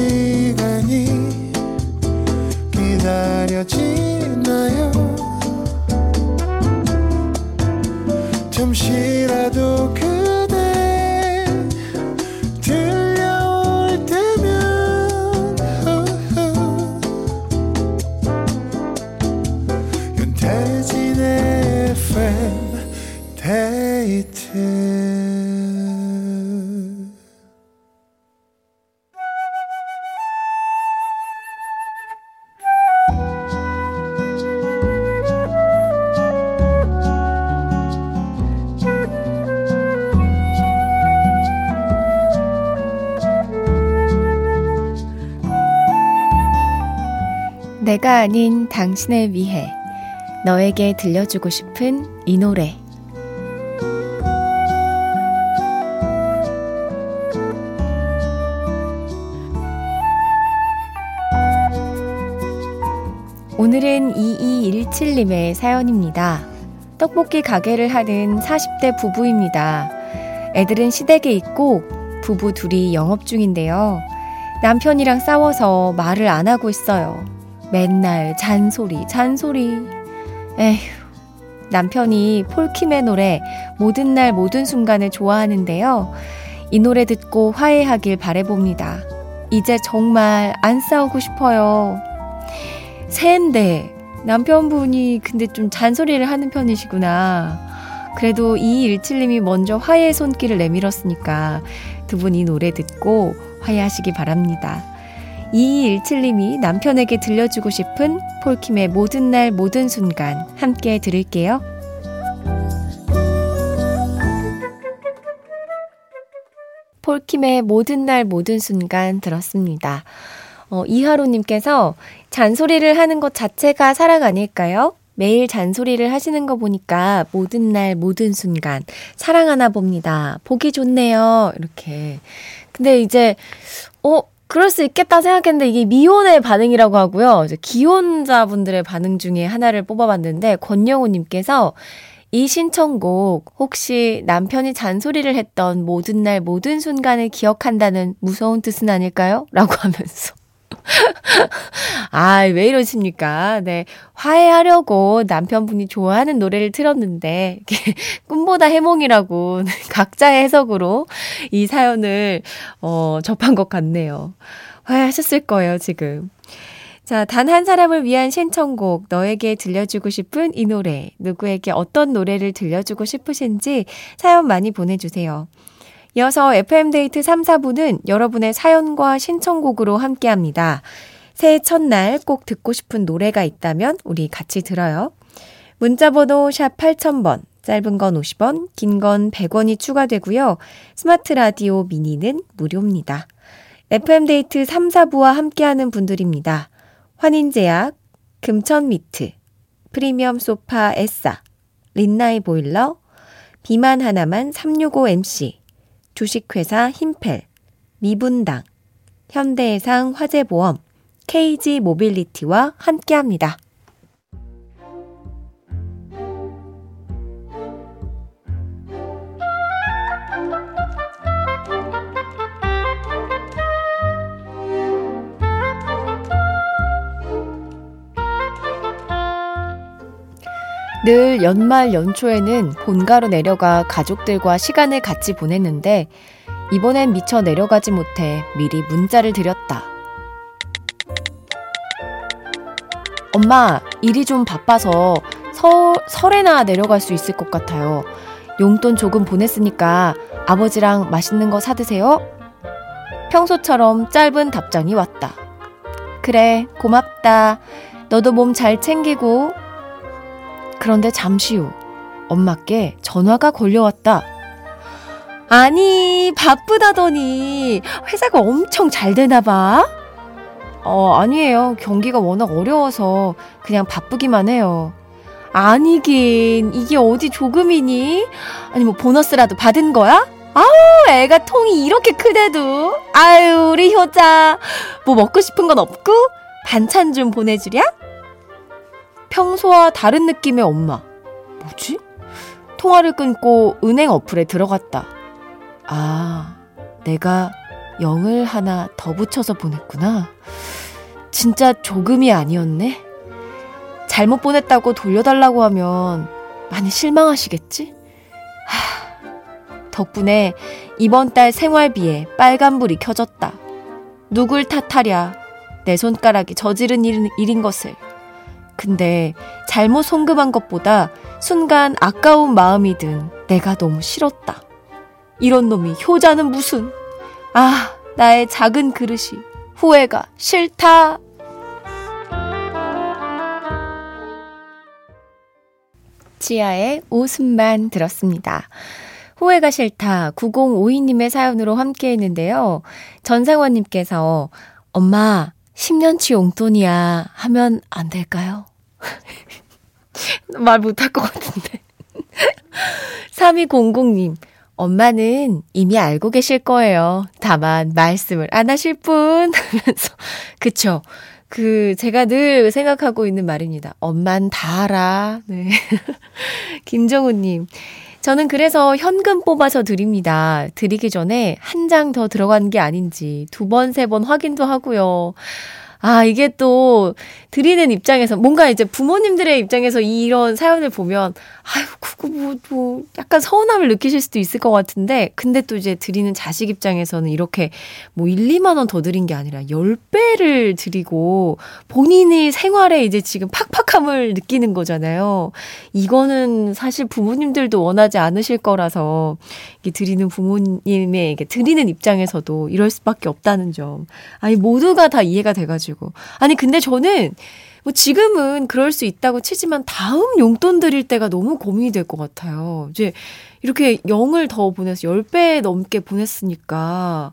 시간이 기다려지 내가 아닌 당신을 위해 너에게 들려주고 싶은 이 노래. 오늘은 2217님의 사연입니다. 떡볶이 가게를 하는 40대 부부입니다. 애들은 시댁에 있고 부부 둘이 영업 중인데요. 남편이랑 싸워서 말을 안 하고 있어요. 맨날 잔소리, 잔소리. 에휴. 남편이 폴킴의 노래 모든 날 모든 순간을 좋아하는데요. 이 노래 듣고 화해하길 바래봅니다. 이제 정말 안 싸우고 싶어요. 새인데 남편분이 근데 좀 잔소리를 하는 편이시구나. 그래도 2217님이 먼저 화해의 손길을 내밀었으니까 두 분 이 노래 듣고 화해하시기 바랍니다. 2217님이 남편에게 들려주고 싶은 폴킴의 모든 날 모든 순간 함께 들을게요. 폴킴의 모든 날 모든 순간 들었습니다. 어, 이하로님께서 잔소리를 하는 것 자체가 사랑 아닐까요? 매일 잔소리를 하시는 거 보니까 모든 날 모든 순간 사랑하나 봅니다. 보기 좋네요. 이렇게. 근데 이제 어 그럴 수 있겠다 생각했는데 이게 미혼의 반응이라고 하고요. 이제 기혼자분들의 반응 중에 하나를 뽑아봤는데 권영우님께서 이 신청곡 혹시 남편이 잔소리를 했던 모든 날 모든 순간을 기억한다는 무서운 뜻은 아닐까요? 라고 하면서 아, 왜 이러십니까? 네. 화해하려고 남편분이 좋아하는 노래를 틀었는데, 꿈보다 해몽이라고 각자의 해석으로 이 사연을, 어, 접한 것 같네요. 화해하셨을 거예요, 지금. 자, 단 한 사람을 위한 신청곡, 너에게 들려주고 싶은 이 노래, 누구에게 어떤 노래를 들려주고 싶으신지 사연 많이 보내주세요. 이어서 FM데이트 3, 4부는 여러분의 사연과 신청곡으로 함께 합니다. 새해 첫날 꼭 듣고 싶은 노래가 있다면 우리 같이 들어요. 문자번호 샵 8000번, 짧은 건 50원, 긴 건 100원이 추가되고요. 스마트 라디오 미니는 무료입니다. FM데이트 3, 4부와 함께하는 분들입니다. 환인제약, 금천미트, 프리미엄 소파 에싸, 린나이 보일러, 비만 하나만 365MC, 주식회사 힘펠, 미분당, 현대해상 화재보험, KG 모빌리티와 함께합니다. 늘 연말 연초에는 본가로 내려가 가족들과 시간을 같이 보냈는데 이번엔 미처 내려가지 못해 미리 문자를 드렸다. 엄마, 일이 좀 바빠서 서, 설에나 내려갈 수 있을 것 같아요. 용돈 조금 보냈으니까 아버지랑 맛있는 거 사드세요. 평소처럼 짧은 답장이 왔다. 그래, 고맙다. 너도 몸 잘 챙기고 그런데 잠시 후 엄마께 전화가 걸려왔다. 아니, 바쁘다더니 회사가 엄청 잘 되나 봐? 어, 아니에요. 경기가 워낙 어려워서 그냥 바쁘기만 해요. 아니긴, 이게 어디 조금이니? 아니, 뭐 보너스라도 받은 거야? 아우, 애가 통이 이렇게 크대도. 아유, 우리 효자. 뭐 먹고 싶은 건 없고? 반찬 좀 보내주랴? 평소와 다른 느낌의 엄마. 뭐지? 통화를 끊고 은행 어플에 들어갔다. 아, 내가 영을 하나 더 붙여서 보냈구나. 진짜 조금이 아니었네. 잘못 보냈다고 돌려달라고 하면 많이 실망하시겠지? 하, 덕분에 이번 달 생활비에 빨간불이 켜졌다. 누굴 탓하랴. 내 손가락이 저지른 일, 일인 것을. 근데 잘못 송금한 것보다 순간 아까운 마음이 든 내가 너무 싫었다. 이런 놈이 효자는 무슨. 아, 나의 작은 그릇이 후회가 싫다. 지아의 웃음만 들었습니다. 후회가 싫다 9052님의 사연으로 함께 했는데요. 전상원님께서 엄마 10년치 용돈이야 하면 안 될까요? 말 못할 것 같은데. 3200님 엄마는 이미 알고 계실 거예요. 다만 말씀을 안 하실 뿐 하면서 그쵸. 그 제가 늘 생각하고 있는 말입니다. 엄만 다 알아. 네. 김정우 님. 저는 그래서 현금 뽑아서 드립니다. 드리기 전에 한 장 더 들어간 게 아닌지 두 번, 세 번 확인도 하고요. 아, 이게 또 드리는 입장에서 뭔가 이제 부모님들의 입장에서 이런 사연을 보면 아유, 그거 뭐, 뭐 약간 서운함을 느끼실 수도 있을 것 같은데 근데 또 이제 드리는 자식 입장에서는 이렇게 뭐 1, 2만 원 더 드린 게 아니라 10배를 드리고 본인의 생활에 이제 지금 팍팍함을 느끼는 거잖아요. 이거는 사실 부모님들도 원하지 않으실 거라서 이게 드리는 부모님의 이게 드리는 입장에서도 이럴 수밖에 없다는 점. 아니 모두가 다 이해가 돼 가지고 가지고. 아니, 근데 저는 뭐 지금은 그럴 수 있다고 치지만 다음 용돈 드릴 때가 너무 고민이 될 것 같아요. 이제 이렇게 0을 더 보내서 10배 넘게 보냈으니까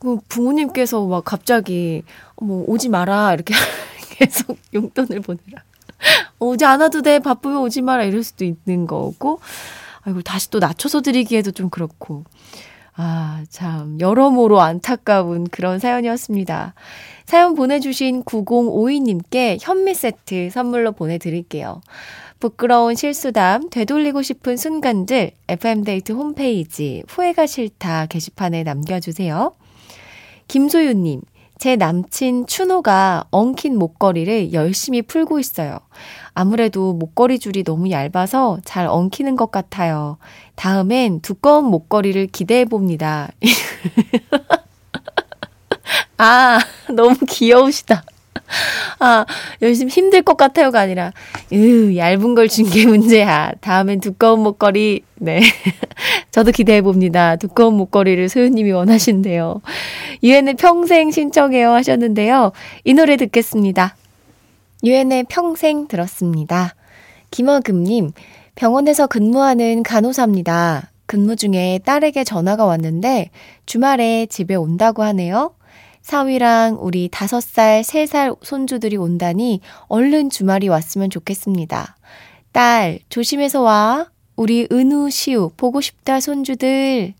그 부모님께서 막 갑자기 뭐 오지 마라 이렇게 계속 용돈을 보내라. 오지 않아도 돼. 바쁘면 오지 마라. 이럴 수도 있는 거고. 아이고, 다시 또 낮춰서 드리기에도 좀 그렇고. 아, 참, 여러모로 안타까운 그런 사연이었습니다. 사연 보내주신 9052님께 현미 세트 선물로 보내드릴게요. 부끄러운 실수담, 되돌리고 싶은 순간들, FM데이트 홈페이지, 후회가 싫다 게시판에 남겨주세요. 김소유님, 제 남친 추노가 엉킨 목걸이를 열심히 풀고 있어요. 아무래도 목걸이 줄이 너무 얇아서 잘 엉키는 것 같아요. 다음엔 두꺼운 목걸이를 기대해 봅니다. 아, 너무 귀여우시다. 아, 열심히 힘들 것 같아요가 아니라, 으, 얇은 걸 준 게 문제야. 다음엔 두꺼운 목걸이, 네. 저도 기대해 봅니다. 두꺼운 목걸이를 소유님이 원하신대요. 유엔의 평생 신청해요 하셨는데요. 이 노래 듣겠습니다. 유엔의 평생 들었습니다. 김어금님, 병원에서 근무하는 간호사입니다. 근무 중에 딸에게 전화가 왔는데 주말에 집에 온다고 하네요. 사위랑 우리 다섯 살, 세살 손주들이 온다니 얼른 주말이 왔으면 좋겠습니다. 딸, 조심해서 와. 우리 은우, 시우, 보고 싶다, 손주들.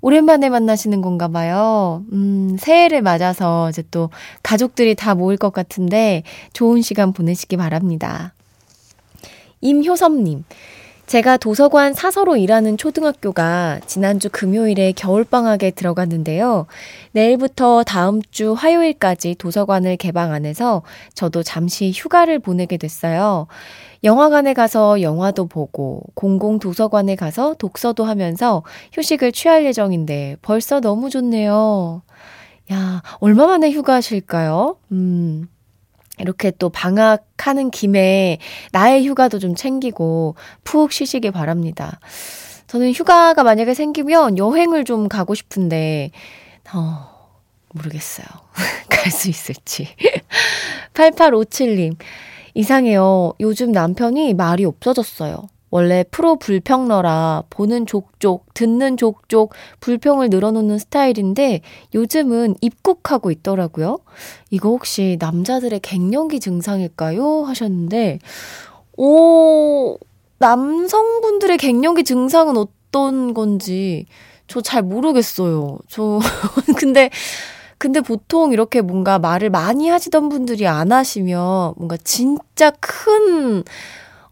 오랜만에 만나시는 건가 봐요. 음, 새해를 맞아서 이제 또 가족들이 다 모일 것 같은데 좋은 시간 보내시기 바랍니다. 임효섭님. 제가 도서관 사서로 일하는 초등학교가 지난주 금요일에 겨울방학에 들어갔는데요. 내일부터 다음 주 화요일까지 도서관을 개방 안 해서 저도 잠시 휴가를 보내게 됐어요. 영화관에 가서 영화도 보고 공공 도서관에 가서 독서도 하면서 휴식을 취할 예정인데 벌써 너무 좋네요. 야, 얼마 만에 휴가실까요? 음. 이렇게 또 방학하는 김에 나의 휴가도 좀 챙기고 푹 쉬시길 바랍니다. 저는 휴가가 만약에 생기면 여행을 좀 가고 싶은데, 어, 모르겠어요. 갈 수 있을지. 8857님, 이상해요. 요즘 남편이 말이 없어졌어요. 원래 프로 불평러라 보는 족족, 듣는 족족 불평을 늘어놓는 스타일인데 요즘은 입국하고 있더라고요. 이거 혹시 남자들의 갱년기 증상일까요? 하셨는데, 오, 남성분들의 갱년기 증상은 어떤 건지 저 잘 모르겠어요. 저, 근데, 근데 보통 이렇게 뭔가 말을 많이 하시던 분들이 안 하시면 뭔가 진짜 큰,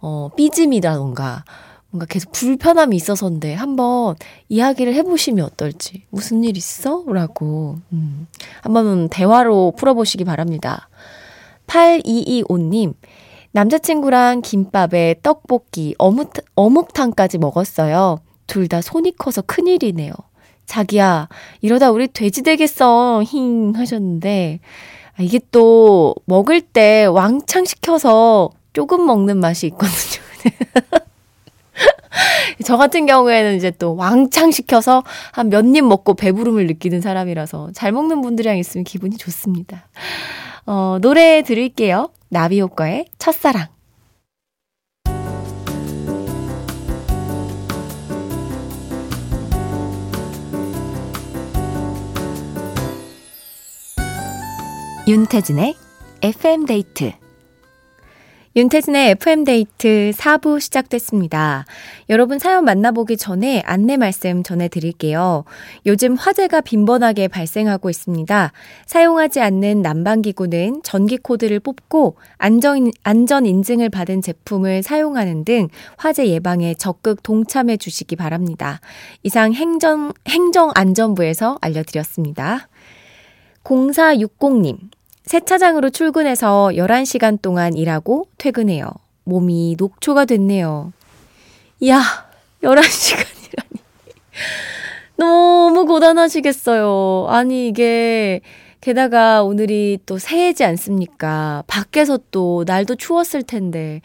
어, 삐짐이라던가 뭔가 계속 불편함이 있어서인데 한번 이야기를 해보시면 어떨지. 무슨 일 있어? 라고. 음, 한번 대화로 풀어보시기 바랍니다. 8225님, 남자친구랑 김밥에 떡볶이, 어묵, 어묵탕까지 먹었어요. 둘 다 손이 커서 큰일이네요. 자기야, 이러다 우리 돼지 되겠어. 힝 하셨는데, 아, 이게 또 먹을 때 왕창 시켜서 조금 먹는 맛이 있거든요. 저 같은 경우에는 이제 또 왕창 시켜서 한 몇 입 먹고 배부름을 느끼는 사람이라서 잘 먹는 분들이랑 있으면 기분이 좋습니다. 어, 노래 들을게요. 나비효과의 첫사랑. 윤태진의 FM데이트 윤태진의 FM데이트 4부 시작됐습니다. 여러분 사연 만나보기 전에 안내 말씀 전해드릴게요. 요즘 화재가 빈번하게 발생하고 있습니다. 사용하지 않는 난방기구는 전기코드를 뽑고 안전, 안전 인증을 받은 제품을 사용하는 등 화재 예방에 적극 동참해 주시기 바랍니다. 이상 행정, 행정안전부에서 알려드렸습니다. 0460님, 세차장으로 출근해서 11시간 동안 일하고 퇴근해요. 몸이 녹초가 됐네요. 이야, 11시간이라니. 너무 고단하시겠어요. 아니, 이게, 게다가 오늘이 또 새해지 않습니까? 밖에서 또 날도 추웠을 텐데,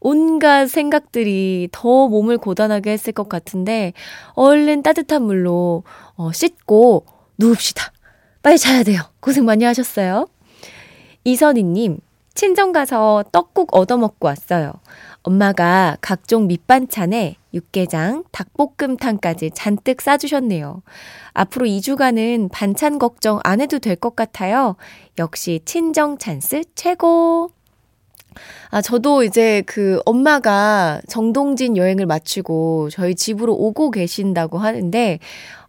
온갖 생각들이 더 몸을 고단하게 했을 것 같은데, 얼른 따뜻한 물로 어, 씻고 누웁시다. 빨리 자야 돼요. 고생 많이 하셨어요. 이선희님, 친정 가서 떡국 얻어먹고 왔어요. 엄마가 각종 밑반찬에 육개장, 닭볶음탕까지 잔뜩 싸주셨네요. 앞으로 2주간은 반찬 걱정 안 해도 될 것 같아요. 역시 친정 찬스 최고! 아, 저도 이제 그 엄마가 정동진 여행을 마치고 저희 집으로 오고 계신다고 하는데,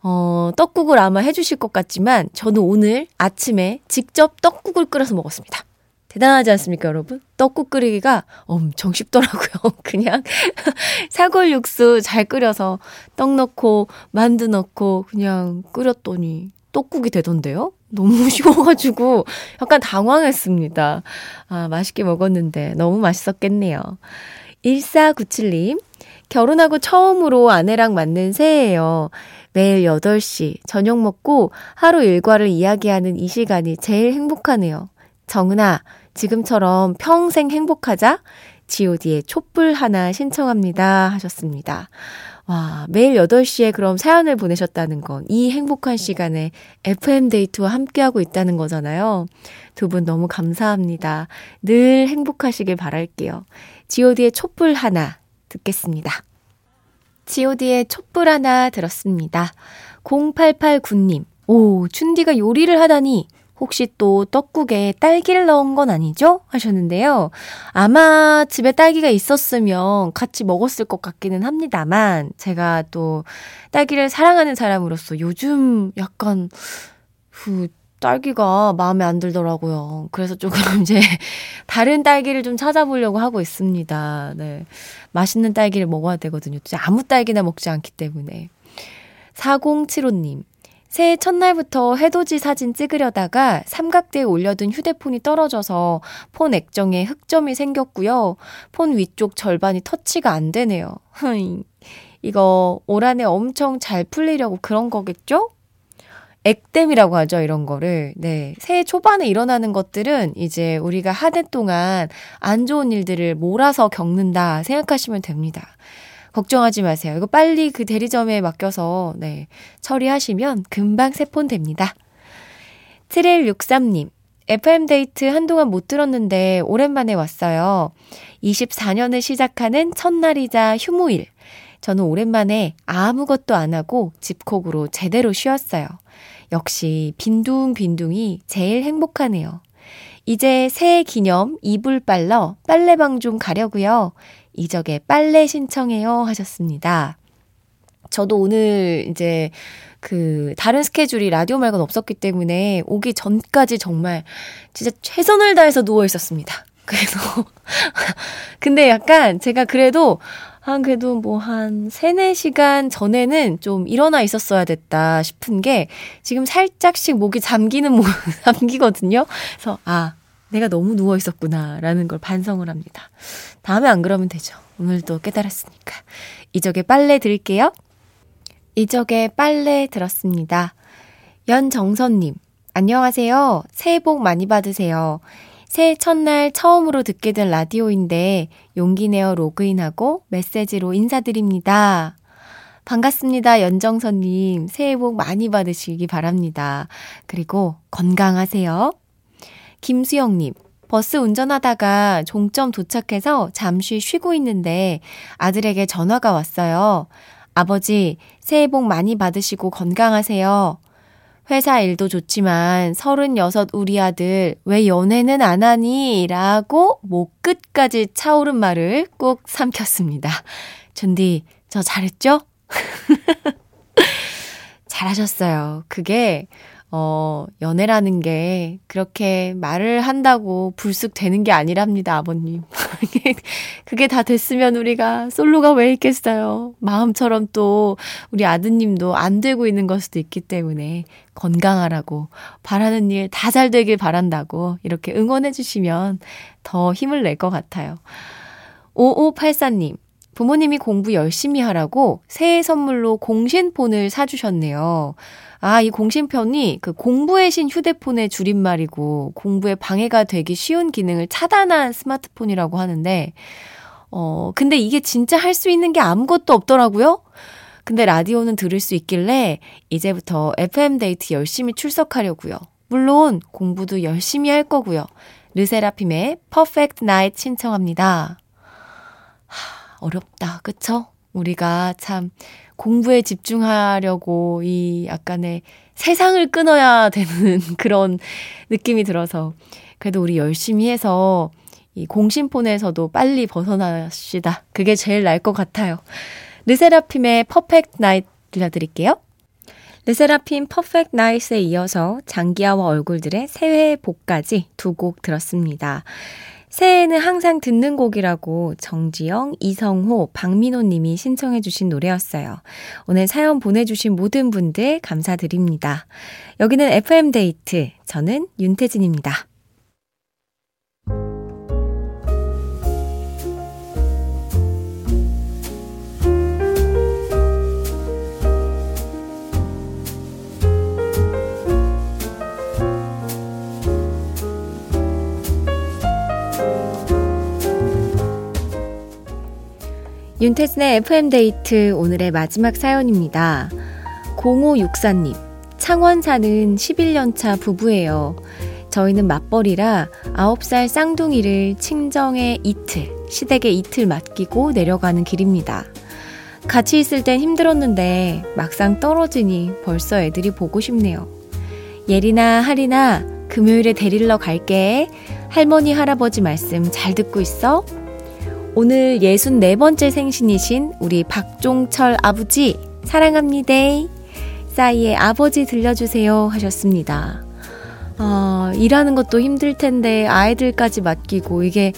어, 떡국을 아마 해주실 것 같지만 저는 오늘 아침에 직접 떡국을 끓여서 먹었습니다. 대단하지 않습니까, 여러분? 떡국 끓이기가 엄청 쉽더라고요. 그냥 사골 육수 잘 끓여서 떡 넣고 만두 넣고 그냥 끓였더니 떡국이 되던데요? 너무 쉬워가지고 약간 당황했습니다. 아, 맛있게 먹었는데 너무 맛있었겠네요. 1497님, 결혼하고 처음으로 아내랑 맞는 새해예요. 매일 8시 저녁 먹고 하루 일과를 이야기하는 이 시간이 제일 행복하네요. 정은아, 지금처럼 평생 행복하자. God의 촛불 하나 신청합니다. 하셨습니다. 와, 매일 8시에 그럼 사연을 보내셨다는 건 이 행복한 시간에 FM데이트와 함께하고 있다는 거잖아요. 두 분 너무 감사합니다. 늘 행복하시길 바랄게요. god의 촛불 하나 듣겠습니다. god의 촛불 하나 들었습니다. 0889님, 오, 춘디가 요리를 하다니 혹시 또 떡국에 딸기를 넣은 건 아니죠? 하셨는데요. 아마 집에 딸기가 있었으면 같이 먹었을 것 같기는 합니다만, 제가 또 딸기를 사랑하는 사람으로서 요즘 약간, 그, 딸기가 마음에 안 들더라고요. 그래서 조금 이제 다른 딸기를 좀 찾아보려고 하고 있습니다. 네. 맛있는 딸기를 먹어야 되거든요. 아무 딸기나 먹지 않기 때문에. 4075님. 새해 첫날부터 해돋이 사진 찍으려다가 삼각대에 올려둔 휴대폰이 떨어져서 폰 액정에 흑점이 생겼고요. 폰 위쪽 절반이 터치가 안 되네요. 이거 올 한해 엄청 잘 풀리려고 그런 거겠죠? 액땜이라고 하죠, 이런 거를. 네. 새해 초반에 일어나는 것들은 이제 우리가 한 해 동안 안 좋은 일들을 몰아서 겪는다 생각하시면 됩니다. 걱정하지 마세요. 이거 빨리 그 대리점에 맡겨서, 네, 처리하시면 금방 세폰 됩니다. 7163님, FM데이트 한동안 못 들었는데 오랜만에 왔어요. 24년을 시작하는 첫날이자 휴무일. 저는 오랜만에 아무것도 안 하고 집콕으로 제대로 쉬었어요. 역시 빈둥빈둥이 제일 행복하네요. 이제 새해 기념 이불 빨러 빨래방 좀 가려고요. 이적에 빨래 신청해요 하셨습니다. 저도 오늘 이제 그 다른 스케줄이 라디오 말고는 없었기 때문에 오기 전까지 정말 진짜 최선을 다해서 누워 있었습니다. 그래서 근데 약간 제가 그래도 한 그래도 뭐 한 3, 4시간 전에는 좀 일어나 있었어야 됐다 싶은 게 지금 살짝씩 목이 잠기는 목 잠기거든요. 그래서 아, 내가 너무 누워 있었구나라는 걸 반성을 합니다. 다음에 안 그러면 되죠. 오늘도 깨달았으니까. 이적에 빨래 드릴게요. 이적에 빨래 들었습니다. 연정선님, 안녕하세요. 새해 복 많이 받으세요. 새해 첫날 처음으로 듣게 된 라디오인데 용기 내어 로그인하고 메시지로 인사드립니다. 반갑습니다. 연정선님. 새해 복 많이 받으시기 바랍니다. 그리고 건강하세요. 김수영님. 버스 운전하다가 종점 도착해서 잠시 쉬고 있는데 아들에게 전화가 왔어요. 아버지, 새해 복 많이 받으시고 건강하세요. 회사 일도 좋지만 36 우리 아들 왜 연애는 안 하니? 라고 목 끝까지 차오른 말을 꼭 삼켰습니다. 준디, 저 잘했죠? 잘하셨어요. 그게 어, 연애라는 게 그렇게 말을 한다고 불쑥 되는 게 아니랍니다, 아버님. 그게 다 됐으면 우리가 솔로가 왜 있겠어요. 마음처럼 또 우리 아드님도 안 되고 있는 걸 수도 있기 때문에 건강하라고 바라는 일 다 잘 되길 바란다고 이렇게 응원해 주시면 더 힘을 낼 것 같아요. 5584님, 부모님이 공부 열심히 하라고 새해 선물로 공신폰을 사주셨네요. 아, 이 공신편이 그 공부의 신 휴대폰의 줄임말이고 공부에 방해가 되기 쉬운 기능을 차단한 스마트폰이라고 하는데, 어, 근데 이게 진짜 할 수 있는 게 아무것도 없더라고요? 근데 라디오는 들을 수 있길래 이제부터 FM데이트 열심히 출석하려고요. 물론 공부도 열심히 할 거고요. 르세라핌의 Perfect Night 신청합니다. 하, 어렵다. 그쵸? 우리가 참 공부에 집중하려고 이 약간의 세상을 끊어야 되는 그런 느낌이 들어서 그래도 우리 열심히 해서 이 공신폰에서도 빨리 벗어납시다. 그게 제일 나을 것 같아요. 르세라핌의 Perfect Night 들려드릴게요. 르세라핌 Perfect Night에 이어서 장기하와 얼굴들의 새해 복까지 두 곡 들었습니다. 새해에는 항상 듣는 곡이라고 정지영, 이성호, 박민호 님이 신청해 주신 노래였어요. 오늘 사연 보내주신 모든 분들 감사드립니다. 여기는 FM데이트. 저는 윤태진입니다. 윤태진의 FM데이트 오늘의 마지막 사연입니다. 0564님, 창원 사는 11년차 부부예요. 저희는 맞벌이라 9살 쌍둥이를 친정에 이틀, 시댁에 이틀 맡기고 내려가는 길입니다. 같이 있을 땐 힘들었는데 막상 떨어지니 벌써 애들이 보고 싶네요. 예리나 하리나 금요일에 데리러 갈게. 할머니 할아버지 말씀 잘 듣고 있어? 오늘 64번째 생신이신 우리 박종철 아버지 사랑합니다. 싸이의 아버지 들려주세요 하셨습니다. 어, 일하는 것도 힘들 텐데 아이들까지 맡기고 이게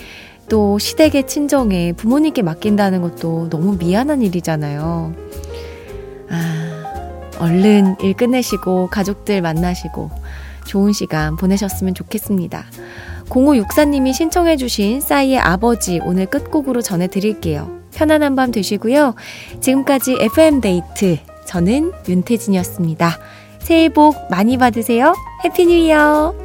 또 시댁의 친정에 부모님께 맡긴다는 것도 너무 미안한 일이잖아요. 아, 얼른 일 끝내시고 가족들 만나시고 좋은 시간 보내셨으면 좋겠습니다. 0564님이 신청해주신 싸이의 아버지 오늘 끝곡으로 전해드릴게요. 편안한 밤 되시고요. 지금까지 FM데이트. 저는 윤태진이었습니다. 새해 복 많이 받으세요. Happy New Year!